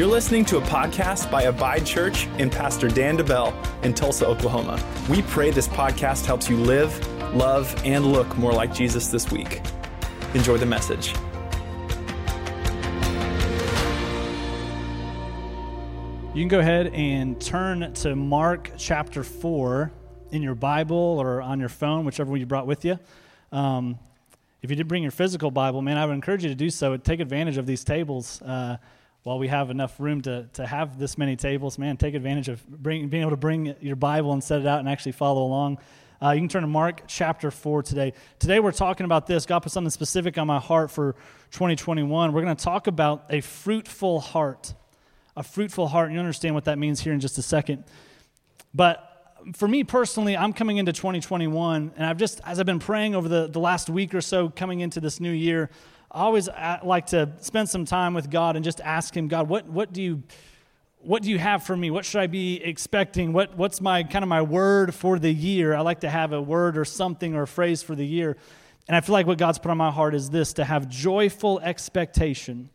You're listening to a podcast by Abide Church and Pastor Dan DeBell in Tulsa, Oklahoma. We pray this podcast helps you live, love, and look more like Jesus this week. Enjoy the message. You can go ahead and turn to Mark chapter 4 in your Bible or on your phone, whichever one you brought with you. Um, if you did bring your physical Bible, man, I would encourage you to do so. Take advantage of these tables. Uh, while we have enough room to, to have this many tables, man, take advantage of bring, being able to bring your Bible and set it out and actually follow along. Uh, you can turn to Mark chapter 4 today. Today we're talking about this. God put something specific on my heart for 2021. We're going to talk about a fruitful heart. A fruitful heart. And you understand what that means here in just a second. But for me personally, I'm coming into 2021, and I've just, as I've been praying over the, the last week or so coming into this new year, I always uh, like to spend some time with God and just ask Him, God, what, what do you what do you have for me? What should I be expecting? What, what's my kind of my word for the year? I like to have a word or something or a phrase for the year. And I feel like what God's put on my heart is this to have joyful expectation.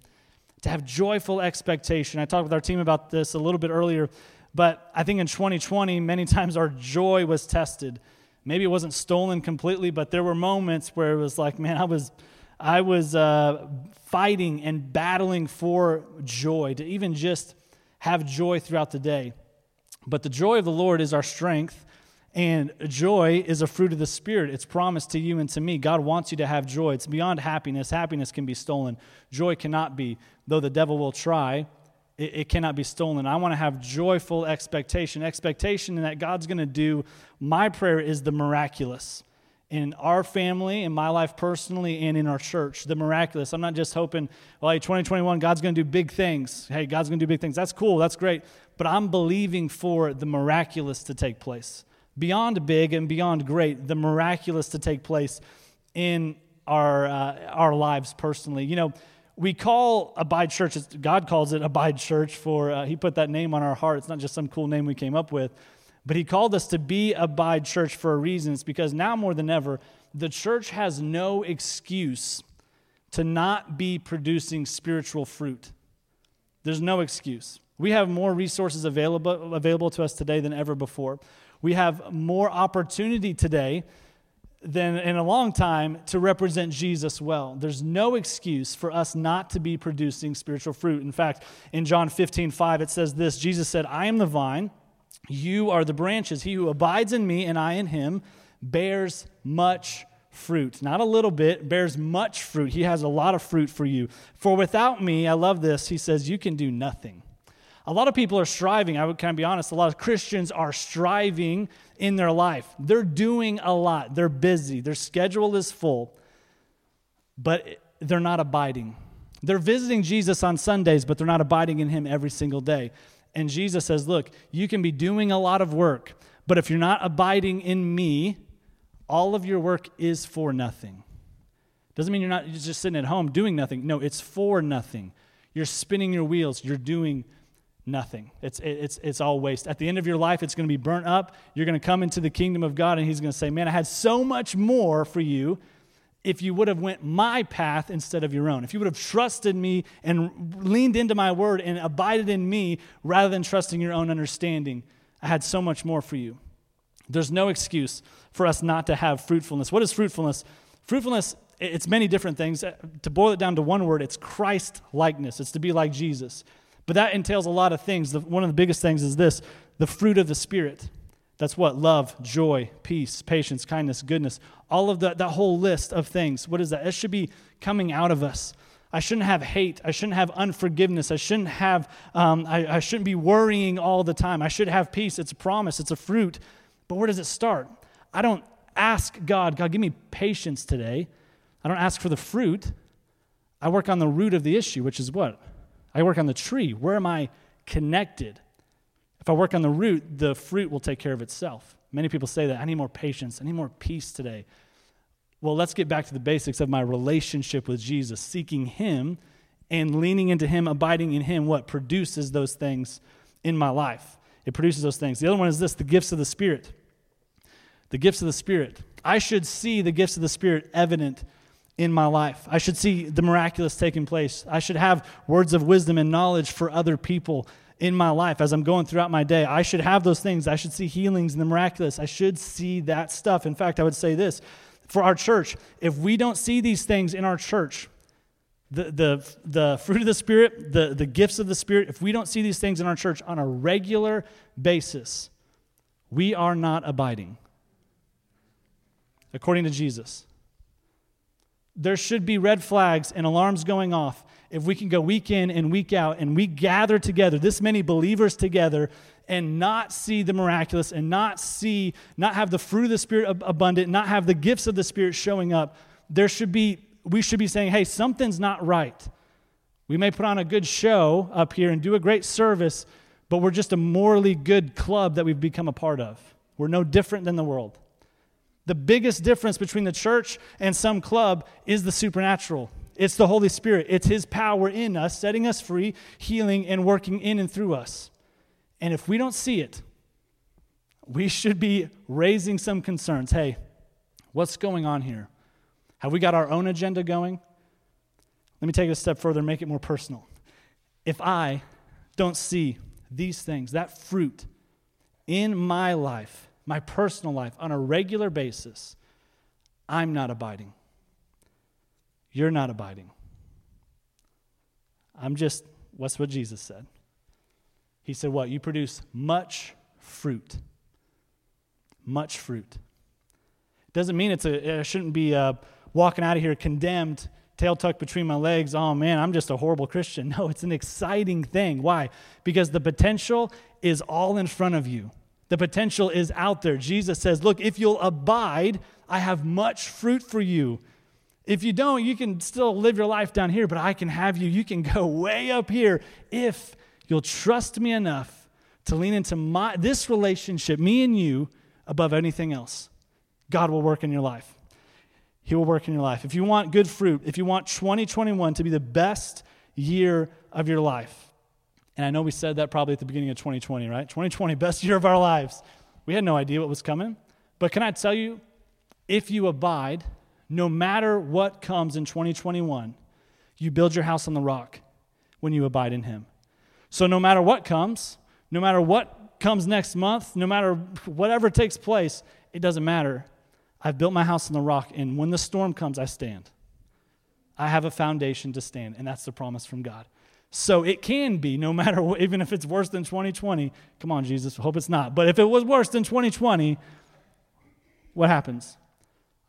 To have joyful expectation. I talked with our team about this a little bit earlier, but I think in 2020, many times our joy was tested. Maybe it wasn't stolen completely, but there were moments where it was like, man, I was I was uh, fighting and battling for joy, to even just have joy throughout the day. But the joy of the Lord is our strength, and joy is a fruit of the Spirit. It's promised to you and to me. God wants you to have joy. It's beyond happiness. Happiness can be stolen, joy cannot be, though the devil will try. It, it cannot be stolen. I want to have joyful expectation, expectation that God's going to do. My prayer is the miraculous in our family, in my life personally, and in our church. The miraculous. I'm not just hoping, well, hey, 2021, God's going to do big things. Hey, God's going to do big things. That's cool. That's great. But I'm believing for the miraculous to take place. Beyond big and beyond great, the miraculous to take place in our, uh, our lives personally. You know, we call Abide Church, God calls it Abide Church for, uh, He put that name on our heart. It's not just some cool name we came up with. But he called us to be Abide Church for a reason. It's because now more than ever, the church has no excuse to not be producing spiritual fruit. There's no excuse. We have more resources available, available to us today than ever before. We have more opportunity today than in a long time to represent Jesus well. There's no excuse for us not to be producing spiritual fruit. In fact, in John 15, 5, it says this Jesus said, I am the vine you are the branches. He who abides in me and I in him bears much fruit. Not a little bit, bears much fruit. He has a lot of fruit for you. For without me, I love this, he says, you can do nothing. A lot of people are striving. I would kind of be honest. A lot of Christians are striving in their life. They're doing a lot. They're busy. Their schedule is full, but they're not abiding. They're visiting Jesus on Sundays, but they're not abiding in Him every single day. And Jesus says, Look, you can be doing a lot of work, but if you're not abiding in me, all of your work is for nothing. Doesn't mean you're not you're just sitting at home doing nothing. No, it's for nothing. You're spinning your wheels, you're doing nothing. It's, it's, it's all waste. At the end of your life, it's going to be burnt up. You're going to come into the kingdom of God, and He's going to say, Man, I had so much more for you if you would have went my path instead of your own. If you would have trusted me and leaned into my word and abided in me rather than trusting your own understanding i had so much more for you. There's no excuse for us not to have fruitfulness. What is fruitfulness? Fruitfulness it's many different things. Uh, to boil it down to one word it's christ likeness it's to be like jesus. But that entails a lot of things. One of the biggest things is this the fruit of the spirit that's what? Love, joy, peace, patience, kindness, goodness. All of that, that whole list of things. What is that? It should be coming out of us. I shouldn't have hate. I shouldn't have unforgiveness. I shouldn't have, um, I, I shouldn't be worrying all the time. I should have peace. It's a promise, it's a fruit. But where does it start? I don't ask God, God, give me patience today. I don't ask for the fruit. I work on the root of the issue, which is what? I work on the tree. Where am I connected? If I work on the root, the fruit will take care of itself. Many people say that I need more patience, I need more peace today. Well, let's get back to the basics of my relationship with Jesus, seeking Him and leaning into Him, abiding in Him, what produces those things in my life. It produces those things. The other one is this the gifts of the Spirit. The gifts of the Spirit. I should see the gifts of the Spirit evident in my life. I should see the miraculous taking place. I should have words of wisdom and knowledge for other people in my life as I'm going throughout my day. I should have those things. I should see healings and the miraculous. I should see that stuff. In fact, I would say this for our church if we don't see these things in our church, the, the, the fruit of the Spirit, the, the gifts of the Spirit, if we don't see these things in our church on a regular basis, we are not abiding, according to Jesus there should be red flags and alarms going off if we can go week in and week out and we gather together, this many believers together, and not see the miraculous and not see, not have the fruit of the Spirit abundant, not have the gifts of the Spirit showing up. There should be, we should be saying, hey, something's not right. We may put on a good show up here and do a great service, but we're just a morally good club that we've become a part of. We're no different than the world. The biggest difference between the church and some club is the supernatural. It's the Holy Spirit. It's His power in us, setting us free, healing, and working in and through us. And if we don't see it, we should be raising some concerns. Hey, what's going on here? Have we got our own agenda going? Let me take it a step further and make it more personal. If I don't see these things, that fruit in my life, my personal life on a regular basis, I'm not abiding. You're not abiding. I'm just, what's what Jesus said? He said, What? You produce much fruit. Much fruit. Doesn't mean it's a, it shouldn't be uh, walking out of here condemned, tail tucked between my legs. Oh man, I'm just a horrible Christian. No, it's an exciting thing. Why? Because the potential is all in front of you. The potential is out there. Jesus says, Look, if you'll abide, I have much fruit for you. If you don't, you can still live your life down here, but I can have you. You can go way up here if you'll trust me enough to lean into my, this relationship, me and you, above anything else. God will work in your life. He will work in your life. If you want good fruit, if you want 2021 to be the best year of your life, and I know we said that probably at the beginning of 2020, right? 2020, best year of our lives. We had no idea what was coming. But can I tell you, if you abide, no matter what comes in 2021, you build your house on the rock when you abide in Him. So no matter what comes, no matter what comes next month, no matter whatever takes place, it doesn't matter. I've built my house on the rock, and when the storm comes, I stand. I have a foundation to stand, and that's the promise from God. So it can be, no matter what, even if it's worse than 2020. Come on, Jesus, hope it's not. But if it was worse than 2020, what happens?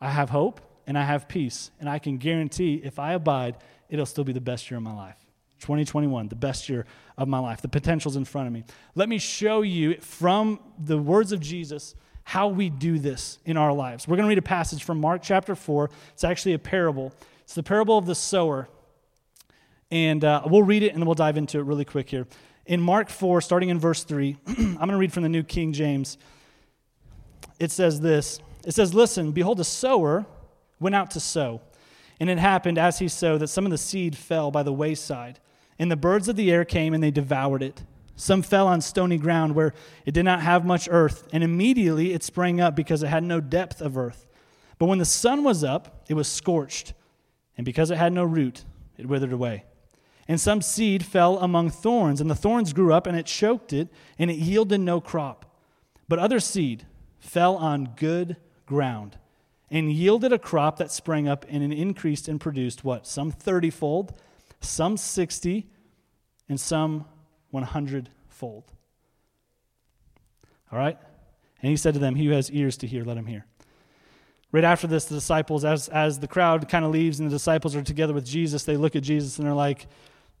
I have hope and I have peace. And I can guarantee if I abide, it'll still be the best year of my life. 2021, the best year of my life. The potential's in front of me. Let me show you from the words of Jesus how we do this in our lives. We're going to read a passage from Mark chapter 4. It's actually a parable. It's the parable of the sower. And uh, we'll read it and then we'll dive into it really quick here. In Mark 4, starting in verse 3, I'm going to read from the New King James. It says this It says, Listen, behold, a sower went out to sow. And it happened as he sowed that some of the seed fell by the wayside, and the birds of the air came and they devoured it. Some fell on stony ground where it did not have much earth, and immediately it sprang up because it had no depth of earth. But when the sun was up, it was scorched, and because it had no root, it withered away. And some seed fell among thorns, and the thorns grew up, and it choked it, and it yielded no crop. But other seed fell on good ground, and yielded a crop that sprang up, and increased and produced what? Some thirtyfold, some sixty, and some 100 fold. All right? And he said to them, He who has ears to hear, let him hear. Right after this, the disciples, as, as the crowd kind of leaves and the disciples are together with Jesus, they look at Jesus and they're like,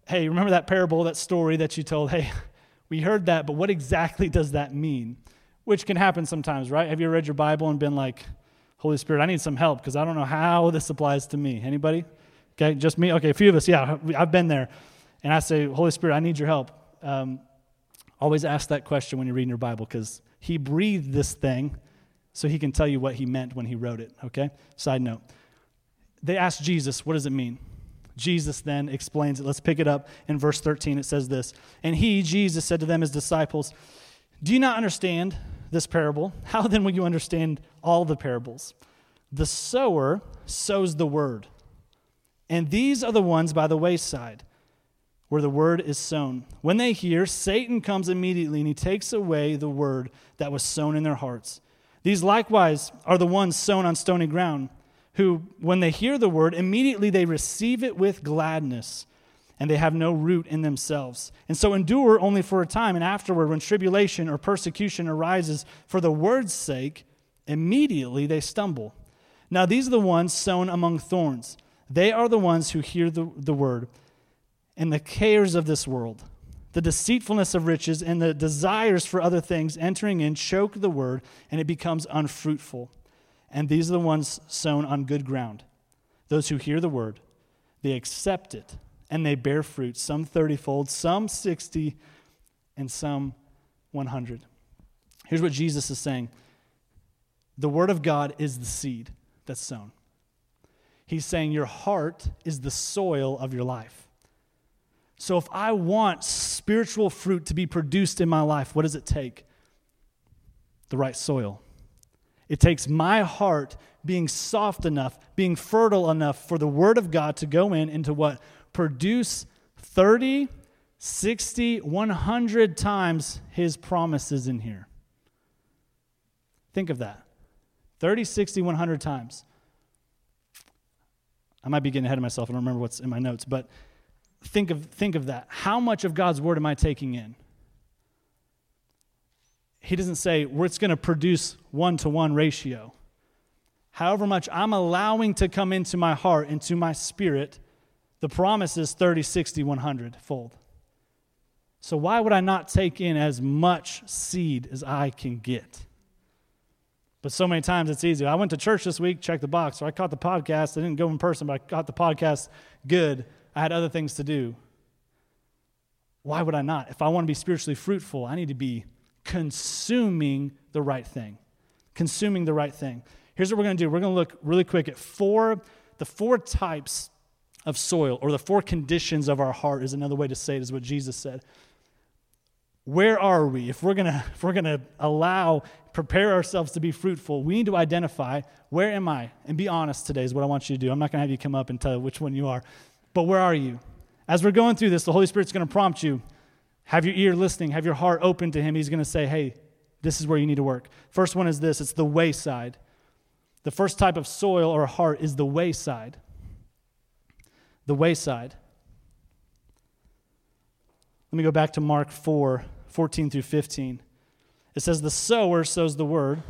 hey, remember that parable, that story that you told? Hey, we heard that, but what exactly does that mean? Which can happen sometimes, right? Have you read your Bible and been like, Holy Spirit, I need some help because I don't know how this applies to me. Anybody? Okay, just me? Okay, a few of us. Yeah, I've been there. And I say, Holy Spirit, I need your help. Um, always ask that question when you're reading your Bible because He breathed this thing so He can tell you what He meant when He wrote it. Okay? Side note. They asked Jesus, What does it mean? Jesus then explains it. Let's pick it up in verse 13. It says this And he, Jesus, said to them, his disciples, Do you not understand this parable? How then will you understand all the parables? The sower sows the word. And these are the ones by the wayside where the word is sown. When they hear, Satan comes immediately and he takes away the word that was sown in their hearts. These likewise are the ones sown on stony ground, who, when they hear the word, immediately they receive it with gladness, and they have no root in themselves. And so endure only for a time, and afterward, when tribulation or persecution arises for the word's sake, immediately they stumble. Now, these are the ones sown among thorns. They are the ones who hear the, the word and the cares of this world, the deceitfulness of riches, and the desires for other things entering in choke the word, and it becomes unfruitful. And these are the ones sown on good ground. Those who hear the word, they accept it, and they bear fruit, some thirtyfold, some sixty, and some 100. Here's what Jesus is saying the word of God is the seed that's sown. He's saying your heart is the soil of your life. So, if I want spiritual fruit to be produced in my life, what does it take? The right soil. It takes my heart being soft enough, being fertile enough for the Word of God to go in into what? Produce 30, 60, 100 times His promises in here. Think of that 30, 60, 100 times. I might be getting ahead of myself. I don't remember what's in my notes, but think of, think of that. How much of God's word am I taking in? He doesn't say well, it's going to produce one to one ratio. However much I'm allowing to come into my heart, into my spirit, the promise is 30, 60, 100 fold. So why would I not take in as much seed as I can get? But so many times it's easy. I went to church this week, checked the box. So I caught the podcast. I didn't go in person, but I caught the podcast good. I had other things to do. Why would I not? If I want to be spiritually fruitful, I need to be consuming the right thing. Consuming the right thing. Here's what we're going to do. We're going to look really quick at four the four types of soil or the four conditions of our heart is another way to say it is what Jesus said. Where are we? If we're to if we're to allow prepare ourselves to be fruitful, we need to identify where am I? And be honest today is what I want you to do. I'm not to have you come up and tell which one you are. But where are you? As we're going through this, the Holy Spirit's to prompt you. Have your ear listening, have your heart open to Him. He's to say, hey, this is where you need to work. First one is this it's the wayside. The first type of soil or heart is the wayside. The wayside. Let me go back to Mark 4 14 through 15. It says, The sower sows the word,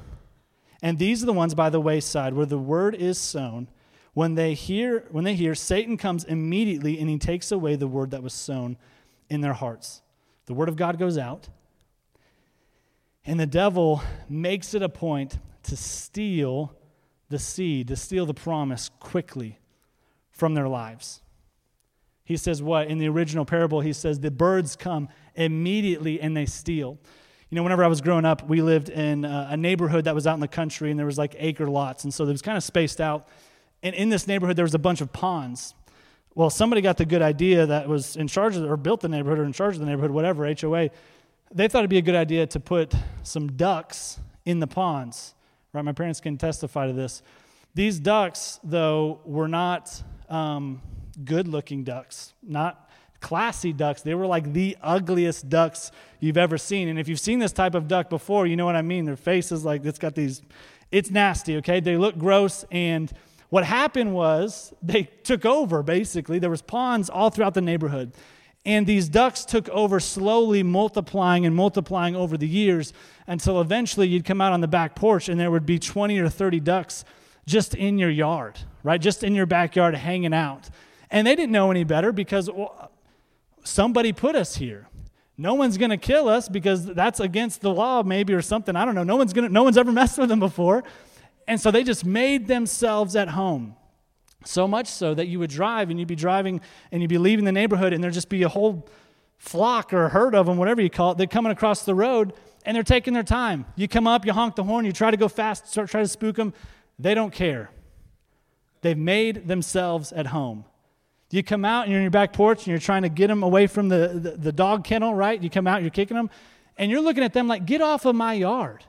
and these are the ones by the wayside where the word is sown. When they hear, when they hear, Satan comes immediately and he takes away the word that was sown in their hearts. The word of God goes out, and the devil makes it a point to steal the seed, to steal the promise quickly from their lives. He says, What? In the original parable, he says, The birds come immediately and they steal. You know, whenever I was growing up, we lived in a neighborhood that was out in the country, and there was like acre lots, and so it was kind of spaced out. And in this neighborhood, there was a bunch of ponds. Well, somebody got the good idea that was in charge of, or built the neighborhood, or in charge of the neighborhood, whatever, HOA. They thought it'd be a good idea to put some ducks in the ponds. Right? My parents can testify to this. These ducks, though, were not um, good looking ducks, not classy ducks. They were like the ugliest ducks you've ever seen. And if you've seen this type of duck before, you know what I mean. Their face is like, it's got these, it's nasty, okay? They look gross and what happened was they took over, basically. There was ponds all throughout the neighborhood. And these ducks took over, slowly multiplying and multiplying over the years until eventually you'd come out on the back porch and there would be 20 or 30 ducks just in your yard, right? Just in your backyard hanging out. And they didn't know any better because somebody put us here. No one's going to kill us because that's against the law, maybe, or something. I don't know. No one's, gonna, no one's ever messed with them before. And so they just made themselves at home. So much so that you would drive and you'd be driving and you'd be leaving the neighborhood and there'd just be a whole flock or herd of them, whatever you call it. They're coming across the road and they're taking their time. You come up, you honk the horn, you try to go fast, start try to spook them. They don't care. They've made themselves at home. You come out and you're in your back porch and you're trying to get them away from the, the, the dog kennel, right? You come out, you're kicking them, and you're looking at them like, get off of my yard.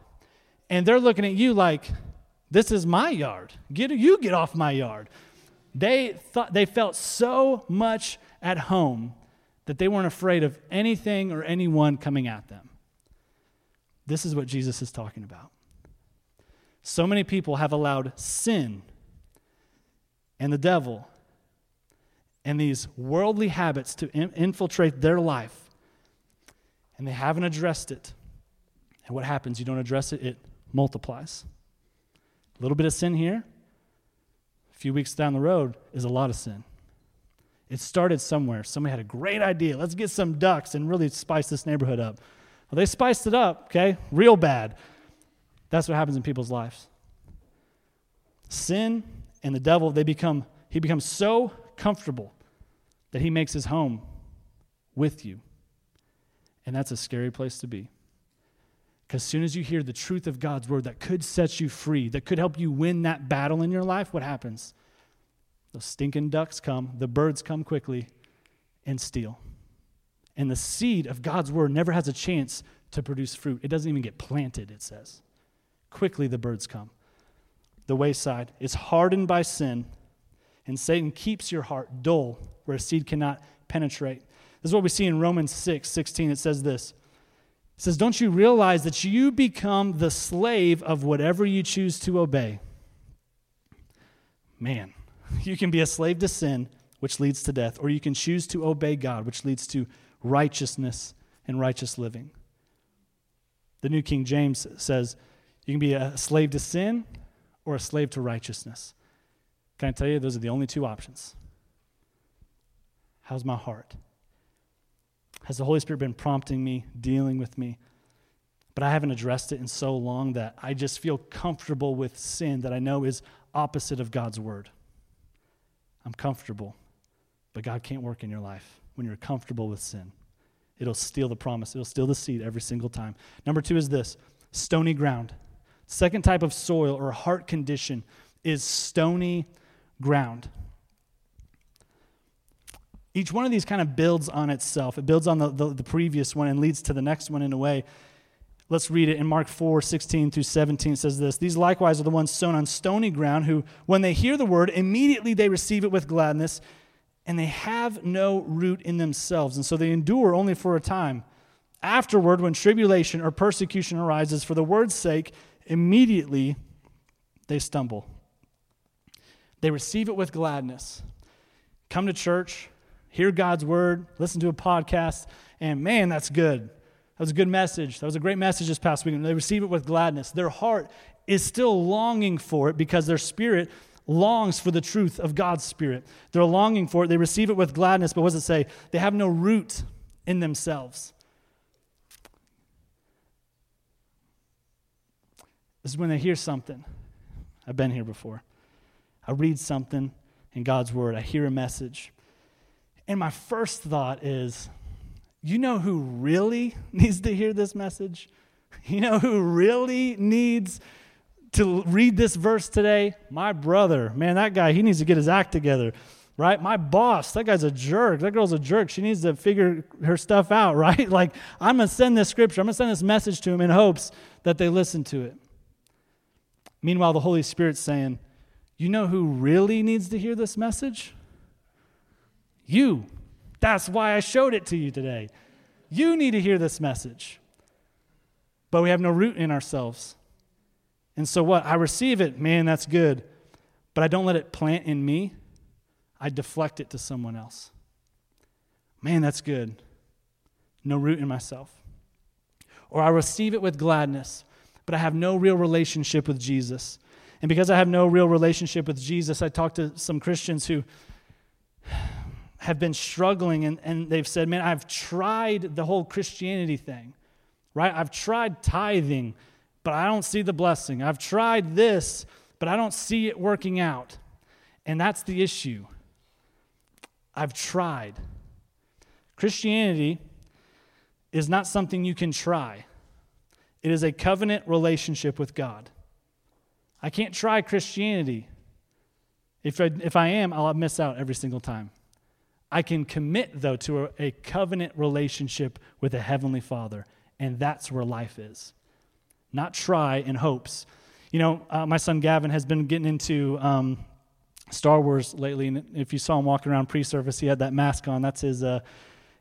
And they're looking at you like, this is my yard. Get, you get off my yard. They thought they felt so much at home that they weren't afraid of anything or anyone coming at them. This is what Jesus is talking about. So many people have allowed sin and the devil and these worldly habits to in- infiltrate their life, and they haven't addressed it. And what happens? You don't address it, it multiplies. A little bit of sin here, a few weeks down the road, is a lot of sin. It started somewhere. Somebody had a great idea. Let's get some ducks and really spice this neighborhood up. Well, they spiced it up, okay? Real bad. That's what happens in people's lives. Sin and the devil, they become, he becomes so comfortable that he makes his home with you. And that's a scary place to be. Because as soon as you hear the truth of God's word that could set you free, that could help you win that battle in your life, what happens? The stinking ducks come, the birds come quickly and steal. And the seed of God's word never has a chance to produce fruit. It doesn't even get planted, it says. Quickly the birds come. The wayside is hardened by sin, and Satan keeps your heart dull where a seed cannot penetrate. This is what we see in Romans 6 16. It says this It says, Don't you realize that you become the slave of whatever you choose to obey? Man, you can be a slave to sin, which leads to death, or you can choose to obey God, which leads to righteousness and righteous living. The New King James says, You can be a slave to sin or a slave to righteousness. Can I tell you, those are the only two options. How's my heart? Has the Holy Spirit been prompting me, dealing with me? But I haven't addressed it in so long that I just feel comfortable with sin that I know is opposite of God's word. I'm comfortable, but God can't work in your life when you're comfortable with sin. It'll steal the promise, it'll steal the seed every single time. Number two is this stony ground. Second type of soil or heart condition is stony ground. Each one of these kind of builds on itself. It builds on the, the, the, previous one and leads to the next one in a way. Let's read it in Mark 4 16 through 17. It says this These likewise are the ones sown on stony ground, who, when they hear the word, immediately they receive it with gladness, and they have no root in themselves. And so they endure only for a time. Afterward, when tribulation or persecution arises for the word's sake, immediately they stumble. They receive it with gladness. Come to church, hear God's word, listen to a podcast, and man, that's good. That was a good message. That was a great message this past week. And they receive it with gladness. Their heart is still longing for it because their spirit longs for the truth of God's spirit. They're longing for it. They receive it with gladness, but what does it say? They have no root in themselves. This is when they hear something. I've been here before. I read something in God's Word, I hear a message. And my first thought is, you know who really needs to hear this message? You know who really needs to read this verse today? My brother. Man, that guy, he needs to get his act together, right? My boss, that guy's a jerk. That girl's a jerk. She needs to figure her stuff out, right? Like, I'm going to send this scripture, I'm going to send this message to him in hopes that they listen to it. Meanwhile, the Holy Spirit's saying, You know who really needs to hear this message? You. That's why I showed it to you today. You need to hear this message. But we have no root in ourselves. And so what? I receive it. Man, that's good. But I don't let it plant in me. I deflect it to someone else. Man, that's good. No root in myself. Or I receive it with gladness but I have no real relationship with Jesus. And because I have no real relationship with Jesus, I talked to some Christians who have been struggling and, and they've said, Man, I've tried the whole Christianity thing, right? I've tried tithing, but I don't see the blessing. I've tried this, but I don't see it working out. And that's the issue. I've tried. Christianity is not something you can try. It is a covenant relationship with God. I can't try Christianity. If I, if I am, I'll miss out every single time. I can commit, though, to a, a covenant relationship with a heavenly Father, and that's where life is. Not try in hopes. You know, uh, my son Gavin has been getting into um, Star Wars lately, and if you saw him walking around pre-service, he had that mask on. That's his. Uh,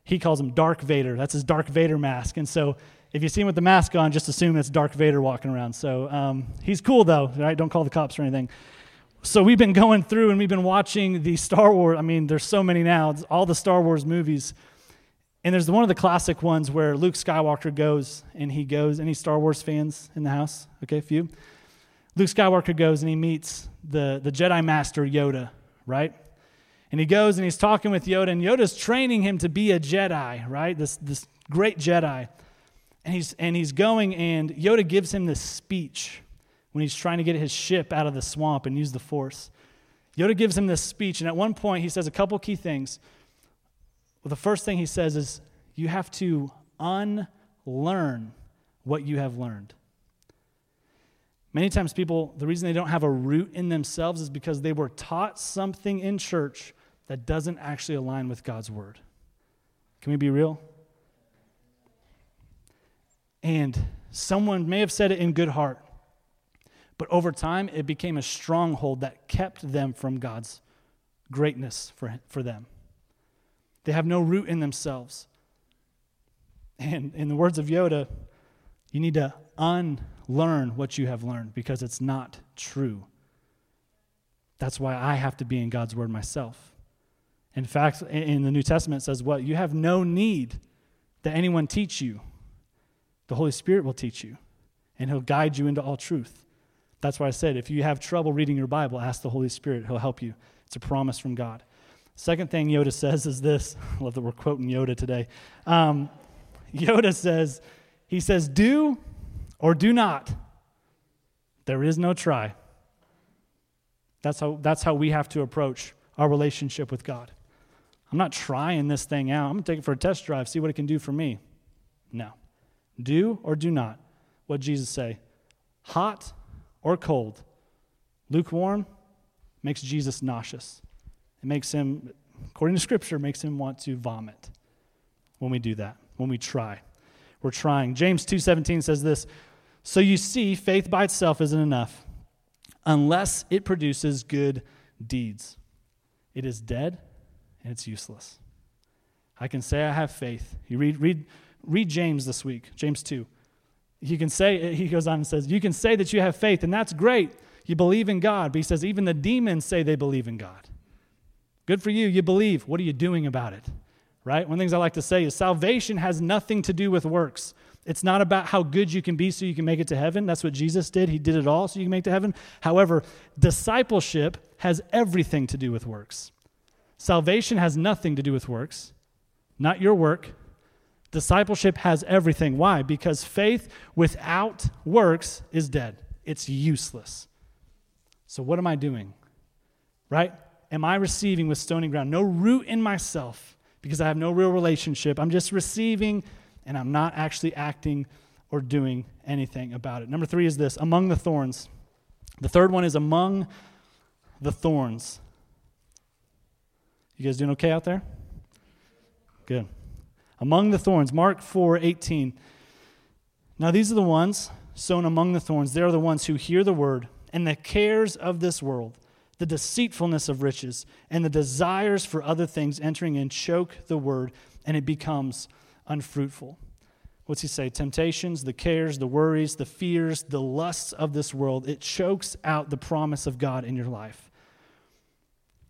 he calls him Dark Vader. That's his Dark Vader mask. And so, if you see him with the mask on, just assume it's Dark Vader walking around. So um, he's cool though, right? Don't call the cops or anything. So we've been going through and we've been watching the Star Wars. I mean, there's so many now. It's all the Star Wars movies. And there's one of the classic ones where Luke Skywalker goes and he goes. Any Star Wars fans in the house? Okay, a few. Luke Skywalker goes and he meets the, the Jedi Master Yoda, right? And he goes and he's talking with Yoda, and Yoda's training him to be a Jedi, right? This, this great Jedi. And he's, and he's going, and Yoda gives him this speech when he's trying to get his ship out of the swamp and use the Force. Yoda gives him this speech, and at one point he says a couple key things. Well, the first thing he says is, You have to unlearn what you have learned. Many times, people, the reason they don't have a root in themselves is because they were taught something in church that doesn't actually align with God's word. Can we be real? And someone may have said it in good heart, but over time, it became a stronghold that kept them from God's greatness for, for them. They have no root in themselves. And in the words of Yoda, you need to unlearn what you have learned because it's not true. That's why I have to be in God's word myself. In fact, in the New Testament, it says what? You have no need that anyone teach you. The Holy Spirit will teach you, and He'll guide you into all truth. That's why I said if you have trouble reading your Bible, ask the Holy Spirit. He'll help you. It's a promise from God. Second thing Yoda says is this. I love that we're quoting Yoda today. Um, Yoda says, he says, do or do not. There is no try. That's how, that's how we have to approach our relationship with God. I'm not trying this thing out. I'm going to take it for a test drive, see what it can do for me. No. Do or do not. What Jesus say? Hot or cold. Lukewarm makes Jesus nauseous. It makes him, according to Scripture, makes him want to vomit when we do that, when we try we're trying. James 2:17 says this, "So you see, faith by itself isn't enough unless it produces good deeds. It is dead and it's useless." I can say I have faith. You read read read James this week, James 2. You can say he goes on and says, "You can say that you have faith and that's great. You believe in God." But he says even the demons say they believe in God. Good for you. You believe. What are you doing about it? right? One of the things I like to say is salvation has nothing to do with works. It's not about how good you can be so you can make it to heaven. That's what Jesus did. He did it all so you can make it to heaven. However, discipleship has everything to do with works. Salvation has nothing to do with works, not your work. Discipleship has everything. Why? Because faith without works is dead, it's useless. So, what am I doing? Right? Am I receiving with stony ground? No root in myself because I have no real relationship. I'm just receiving and I'm not actually acting or doing anything about it. Number three is this among the thorns. The third one is among the thorns. You guys doing okay out there? Good. Among the thorns, Mark 4 18. Now, these are the ones sown among the thorns. They are the ones who hear the word, and the cares of this world the deceitfulness of riches, and the desires for other things entering in choke the word, and it becomes unfruitful. What's he say? Temptations, the cares, the worries, the fears, the lusts of this world, it chokes out the promise of God in your life.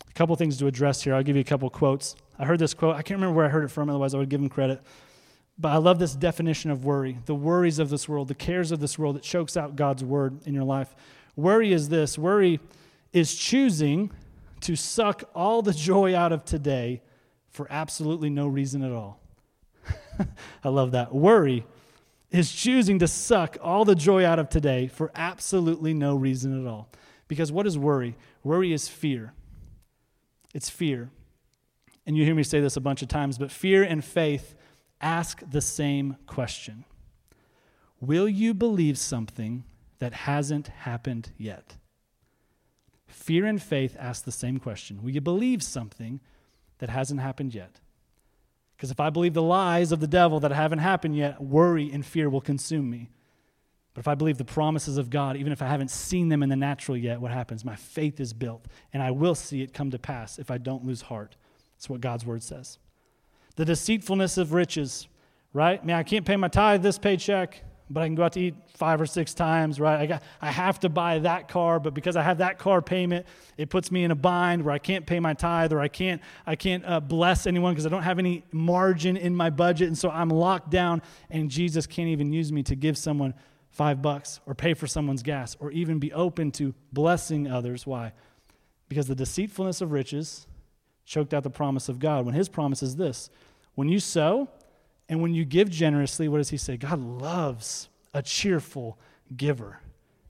A couple things to address here. I'll give you a couple quotes. I heard this quote. I can't remember where I heard it from, otherwise, I would give him credit. But I love this definition of worry the worries of this world, the cares of this world. that chokes out God's word in your life. Worry is this worry is choosing to suck all the joy out of today for absolutely no reason at all. I love that. Worry is choosing to suck all the joy out of today for absolutely no reason at all. Because what is worry? Worry is fear. It's fear. And you hear me say this a bunch of times, but fear and faith ask the same question Will you believe something that hasn't happened yet? Fear and faith ask the same question Will you believe something that hasn't happened yet? Because if I believe the lies of the devil that haven't happened yet, worry and fear will consume me. But if I believe the promises of God, even if I haven't seen them in the natural yet, what happens? My faith is built, and I will see it come to pass if I don't lose heart. That's what God's word says. The deceitfulness of riches, right? Man, I can't pay my tithe this paycheck but I can go out to eat five or six times, right? I, got, I have to buy that car, but because I have that car payment, it puts me in a bind where I can't pay my tithe or I can't, I can't uh, bless anyone because I don't have any margin in my budget. And so I'm locked down, and Jesus can't even use me to give someone five bucks or pay for someone's gas or even be open to blessing others. Why? Because the deceitfulness of riches choked out the promise of God. When his promise is this when you sow, and when you give generously, what does he say? God loves a cheerful giver.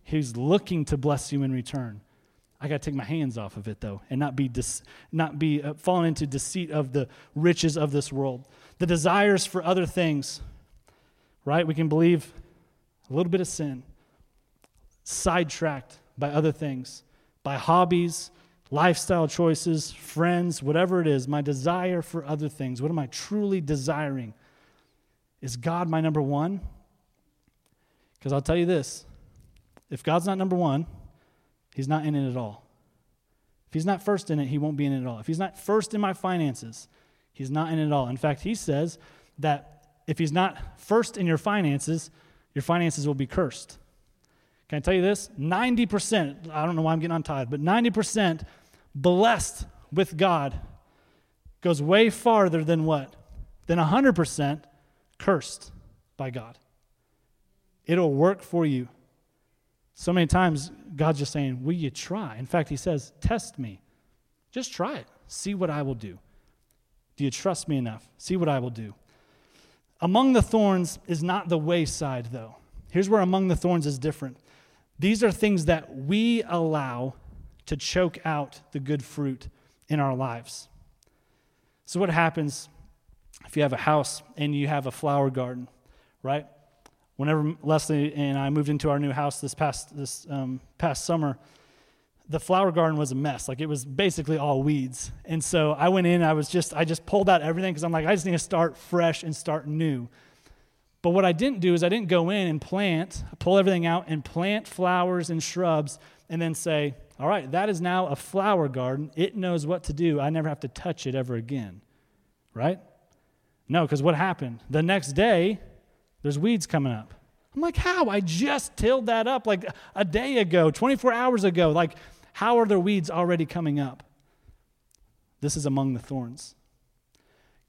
He's looking to bless you in return. I got to take my hands off of it though, and not be dis- not be uh, into deceit of the riches of this world, the desires for other things. Right? We can believe a little bit of sin, sidetracked by other things, by hobbies, lifestyle choices, friends, whatever it is. My desire for other things. What am I truly desiring? Is God my number one? Because I'll tell you this if God's not number one, He's not in it at all. If He's not first in it, He won't be in it at all. If He's not first in my finances, He's not in it at all. In fact, He says that if He's not first in your finances, your finances will be cursed. Can I tell you this? 90%, I don't know why I'm getting tithe, but 90% blessed with God goes way farther than what? Than 100% cursed by God. It'll work for you. So many times, God's just saying, Will you try? In fact, He says, Test me. Just try it. See what I will do. Do you trust me enough? See what I will do. Among the thorns is not the wayside, though. Here's where among the thorns is different. These are things that we allow to choke out the good fruit in our lives. So, what happens if you have a house and you have a flower garden, right? Whenever Leslie and I moved into our new house this past this um, past summer, the flower garden was a mess. Like it was basically all weeds. And so I went in. I was just I just pulled out everything because I'm like I just need to start fresh and start new. But what I didn't do is I didn't go in and plant, pull everything out and plant flowers and shrubs, and then say, all right, that is now a flower garden. It knows what to do. I never have to touch it ever again. Right? No, because what happened? The next day, there's weeds coming up. I'm like, how? I just tilled that up like a day ago, 24 hours ago. Like, how are there weeds already coming up? This is among the thorns.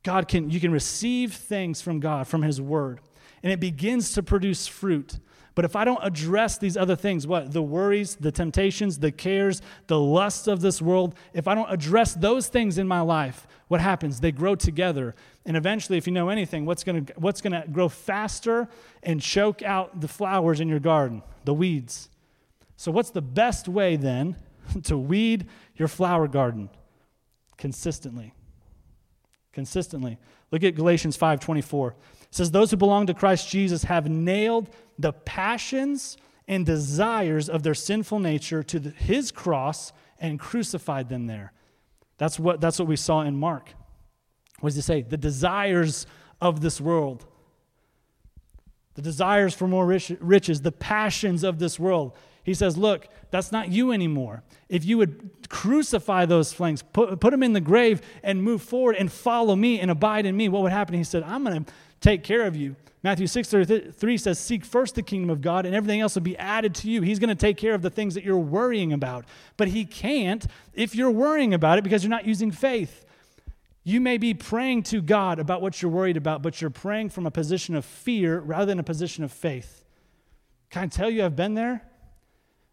God can, you can receive things from God, from His Word, and it begins to produce fruit. But if I don't address these other things, what? The worries, the temptations, the cares, the lusts of this world, if I don't address those things in my life, what happens? They grow together. And eventually, if you know anything, what's going to what's to grow faster and choke out the flowers in your garden? The weeds. So, what's the best way then to weed your flower garden? Consistently. Consistently. Look at Galatians 5:24. It says those who belong to Christ Jesus have nailed the passions and desires of their sinful nature to the, his cross and crucified them there. That's what, that's what we saw in Mark. What does he say? The desires of this world. The desires for more rich, riches, the passions of this world. He says, Look, that's not you anymore. If you would crucify those flames, put, put them in the grave, and move forward and follow me and abide in me, what would happen? He said, I'm going to take care of you. Matthew 6 33 says, Seek first the kingdom of God, and everything else will be added to you. He's going to take care of the things that you're worrying about. But He can't if you're worrying about it because you're not using faith. You may be praying to God about what you're worried about, but you're praying from a position of fear rather than a position of faith. Can I tell you I've been there?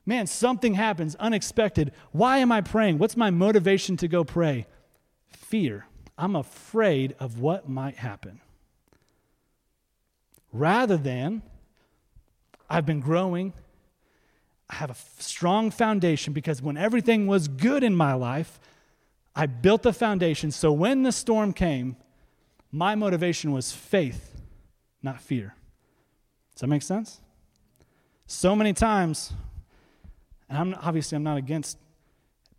Man, something happens unexpected. Why am I praying? What's my motivation to go pray? Fear. I'm afraid of what might happen rather than I've been growing. I have a strong foundation because when everything was good in my life, I built the foundation. So when the storm came, my motivation was faith, not fear. Does that make sense? So many times, and I'm obviously I'm not against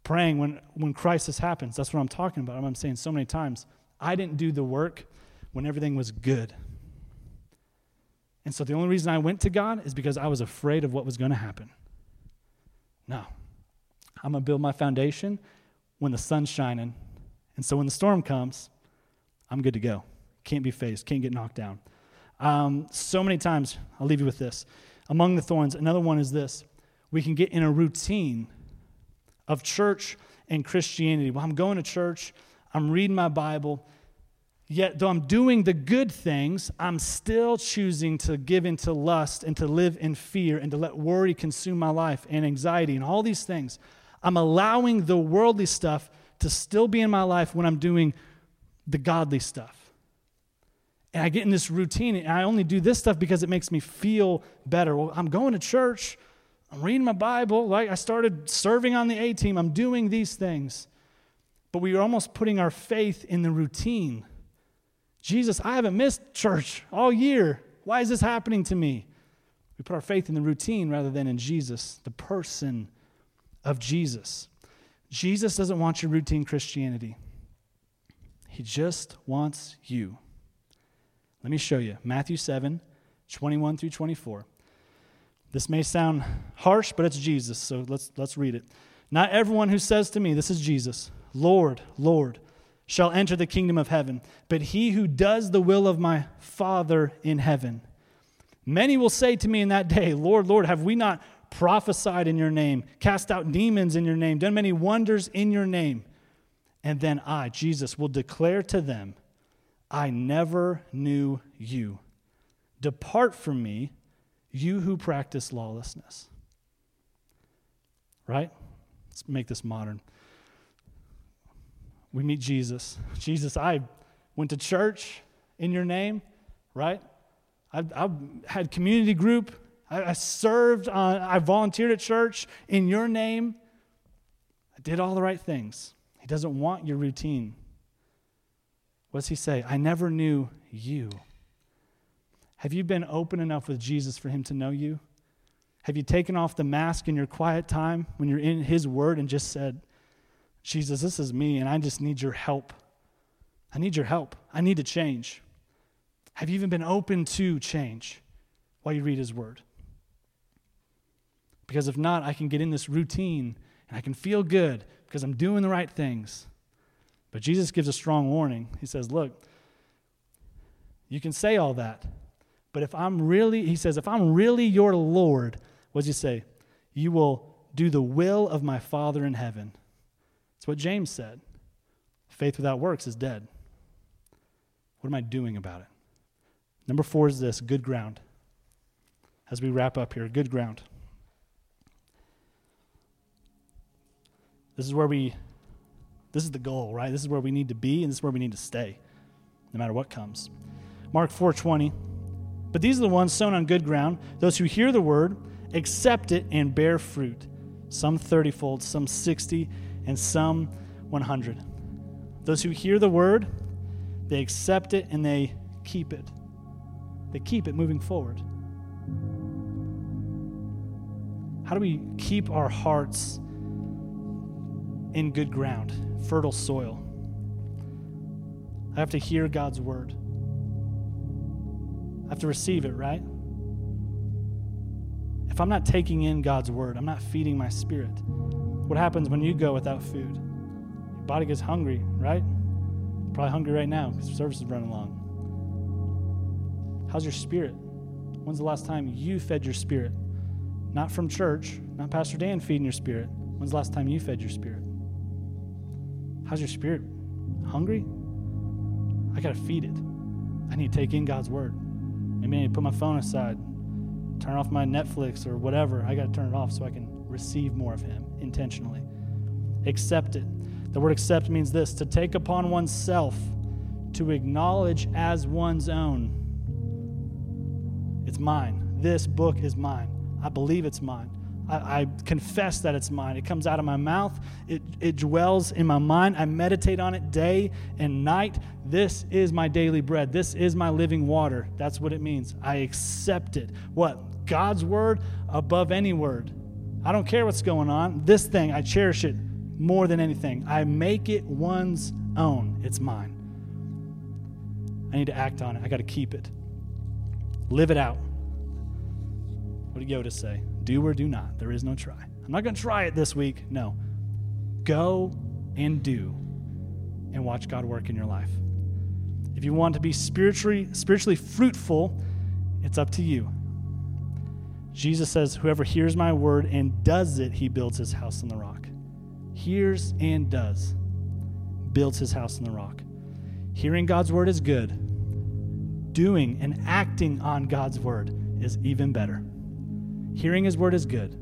praying when when crisis happens. That's what I'm talking about. I'm saying so many times I didn't do the work when everything was good. And so the only reason I went to God is because I was afraid of what was going to happen. No. I'm going to build my foundation when the sun's shining. And so when the storm comes, I'm good to go. Can't be faced, can't get knocked down. Um, so many times, I'll leave you with this. Among the thorns, another one is this we can get in a routine of church and Christianity. Well, I'm going to church, I'm reading my Bible, yet though I'm doing the good things, I'm still choosing to give into lust and to live in fear and to let worry consume my life and anxiety and all these things. I'm allowing the worldly stuff to still be in my life when I'm doing the godly stuff. And I get in this routine, and I only do this stuff because it makes me feel better. Well, I'm going to church, I'm reading my Bible, like I started serving on the A team, I'm doing these things. But we are almost putting our faith in the routine. Jesus, I haven't missed church all year. Why is this happening to me? We put our faith in the routine rather than in Jesus, the person of Jesus. Jesus doesn't want your routine Christianity, He just wants you. Let me show you Matthew 7 21 through 24. This may sound harsh, but it's Jesus, so let's, let's read it. Not everyone who says to me, This is Jesus, Lord, Lord, shall enter the kingdom of heaven, but he who does the will of my Father in heaven. Many will say to me in that day, Lord, Lord, have we not prophesied in your name, cast out demons in your name, done many wonders in your name. And then I, Jesus, will declare to them, I never knew you. Depart from me, you who practice lawlessness. Right? Let's make this modern. We meet Jesus. Jesus, I went to church in your name, right? I've, I've had community group I, I served, on, I volunteered at church in your name. I did all the right things. He doesn't want your routine. What does he say? I never knew you. Have you been open enough with Jesus for him to know you? Have you taken off the mask in your quiet time when you're in his word and just said, Jesus, this is me and I just need your help? I need your help. I need to change. Have you even been open to change while you read his word? Because if not, I can get in this routine and I can feel good because I'm doing the right things. But Jesus gives a strong warning. He says, Look, you can say all that, but if I'm really, he says, if I'm really your Lord, what does he say? You will do the will of my Father in heaven. That's what James said. Faith without works is dead. What am I doing about it? Number four is this good ground. As we wrap up here, good ground. This is where we, this is the goal, right? This is where we need to be, and this is where we need to stay, no matter what comes. Mark 4:20. But these are the ones sown on good ground, those who hear the word, accept it, and bear fruit. Some 30 fold, some 60, and some 100. Those who hear the word, they accept it and they keep it. They keep it moving forward. How do we keep our hearts in good ground, fertile soil. I have to hear God's word. I have to receive it, right? If I'm not taking in God's word, I'm not feeding my spirit. What happens when you go without food? Your body gets hungry, right? Probably hungry right now because service is running long. How's your spirit? When's the last time you fed your spirit? Not from church, not Pastor Dan feeding your spirit. When's the last time you fed your spirit? How's your spirit? Hungry? I got to feed it. I need to take in God's word. Maybe I need to put my phone aside, turn off my Netflix or whatever. I got to turn it off so I can receive more of Him intentionally. Accept it. The word accept means this to take upon oneself, to acknowledge as one's own. It's mine. This book is mine. I believe it's mine. I, I, confess that it's mine. It comes out of my mouth, it, it dwells in my mind. I meditate on it day and night. This is my daily bread. This is my living water. That's what it means. I accept it. What? God's word above any word. I don't care what's going on. This thing, I cherish it more than anything. I make it one's own. It's mine. I need to act on it. I got to keep it. Live it out. What did Yoda say? Do or do not. There is no try. I'm not going to try it this week. No. Go and do and watch God work in your life. If you want to be spiritually spiritually fruitful, it's up to you. Jesus says, Whoever hears my word and does it, he builds his house on the rock. Hears and does, builds his house on the rock. Hearing God's word is good, doing and acting on God's word is even better. Hearing his word is good,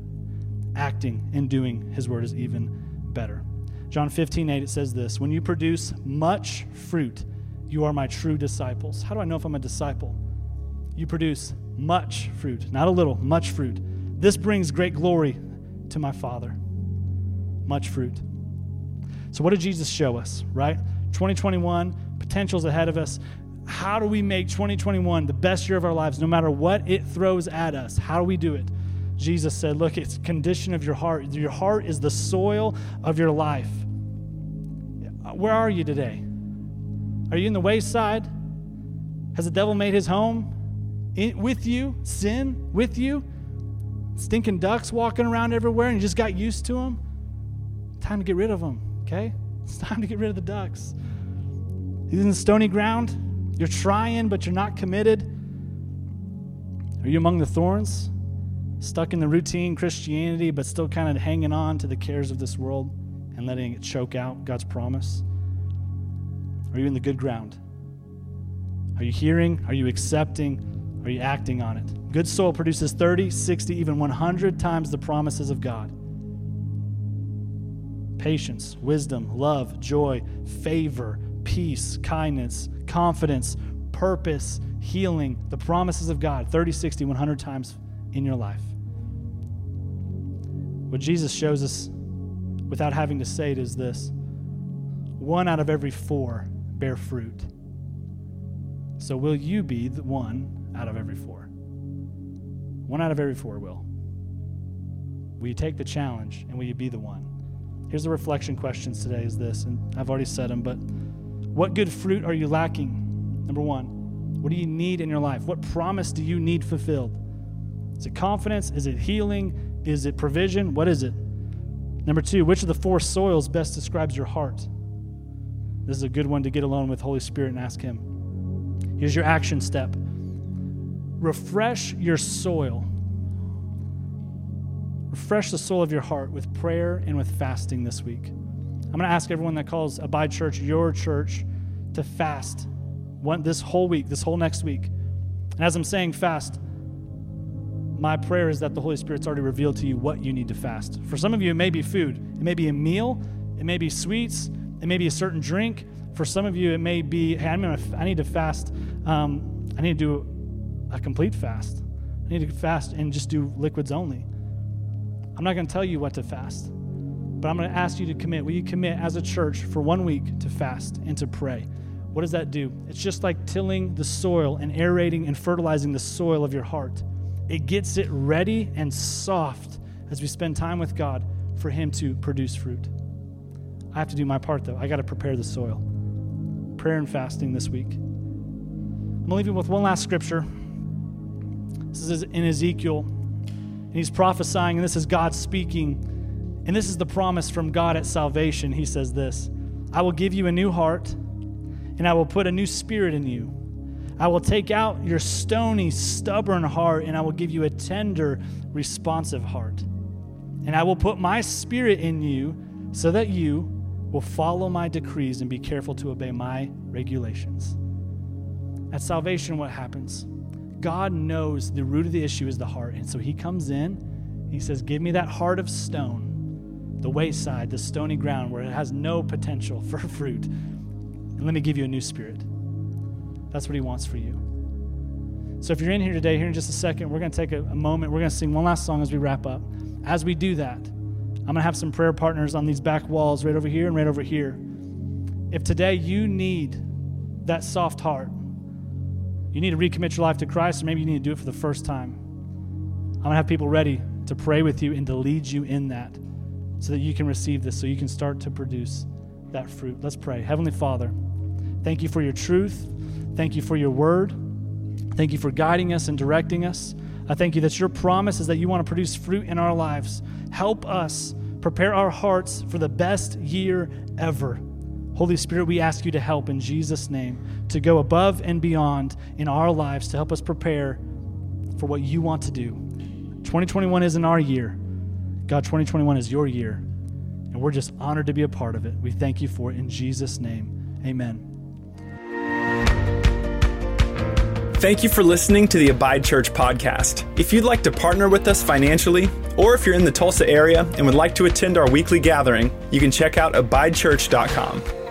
acting and doing his word is even better. John 15, 8, it says this When you produce much fruit, you are my true disciples. How do I know if I'm a disciple? You produce much fruit, not a little, much fruit. This brings great glory to my Father. Much fruit. So, what did Jesus show us, right? 2021, potentials ahead of us. How do we make 2021 the best year of our lives, no matter what it throws at us? How do we do it? Jesus said, Look, it's condition of your heart. Your heart is the soil of your life. Where are you today? Are you in the wayside? Has the devil made his home in, with you? Sin with you? Stinking ducks walking around everywhere and you just got used to them? Time to get rid of them, okay? It's time to get rid of the ducks. He's in the stony ground. You're trying, but you're not committed. Are you among the thorns? stuck in the routine Christianity, but still kind of hanging on to the cares of this world and letting it choke out God's promise? Are you in the good ground? Are you hearing? Are you accepting? Are you acting on it? Good soil produces 30, 60, even 100 times the promises of God. Patience, wisdom, love, joy, favor, peace, kindness, confidence, purpose, healing, the promises of God 30, 60, 100 times in your life. What Jesus shows us without having to say it is this one out of every four bear fruit. So, will you be the one out of every four? One out of every four will. Will you take the challenge and will you be the one? Here's the reflection questions today is this, and I've already said them, but what good fruit are you lacking? Number one, what do you need in your life? What promise do you need fulfilled? Is it confidence? Is it healing? Is it provision? What is it? Number two, which of the four soils best describes your heart? This is a good one to get alone with Holy Spirit and ask Him. Here's your action step refresh your soil. Refresh the soul of your heart with prayer and with fasting this week. I'm going to ask everyone that calls Abide Church your church to fast one, this whole week, this whole next week. And as I'm saying fast, my prayer is that the Holy Spirit's already revealed to you what you need to fast. For some of you, it may be food, it may be a meal, it may be sweets, it may be a certain drink. For some of you, it may be, hey, I'm gonna, I need to fast. Um, I need to do a complete fast. I need to fast and just do liquids only. I'm not going to tell you what to fast, but I'm going to ask you to commit. Will you commit as a church for one week to fast and to pray? What does that do? It's just like tilling the soil and aerating and fertilizing the soil of your heart. It gets it ready and soft as we spend time with God for Him to produce fruit. I have to do my part, though. I got to prepare the soil. Prayer and fasting this week. I'm going to leave you with one last scripture. This is in Ezekiel. And he's prophesying, and this is God speaking. And this is the promise from God at salvation. He says this I will give you a new heart, and I will put a new spirit in you. I will take out your stony, stubborn heart, and I will give you a tender, responsive heart. And I will put my spirit in you so that you will follow my decrees and be careful to obey my regulations. At salvation, what happens? God knows the root of the issue is the heart. And so he comes in, he says, Give me that heart of stone, the wayside, the stony ground where it has no potential for fruit. And let me give you a new spirit. That's what He wants for you. So if you're in here today, here in just a second, we're going to take a, a moment. We're going to sing one last song as we wrap up. As we do that, I'm going to have some prayer partners on these back walls right over here and right over here. If today you need that soft heart, you need to recommit your life to Christ, or maybe you need to do it for the first time, I'm going to have people ready to pray with you and to lead you in that so that you can receive this, so you can start to produce that fruit. Let's pray. Heavenly Father, thank you for your truth. Thank you for your word. Thank you for guiding us and directing us. I thank you that your promise is that you want to produce fruit in our lives. Help us prepare our hearts for the best year ever. Holy Spirit, we ask you to help in Jesus' name to go above and beyond in our lives to help us prepare for what you want to do. 2021 isn't our year. God, 2021 is your year. And we're just honored to be a part of it. We thank you for it in Jesus' name. Amen. Thank you for listening to the Abide Church podcast. If you'd like to partner with us financially, or if you're in the Tulsa area and would like to attend our weekly gathering, you can check out abidechurch.com.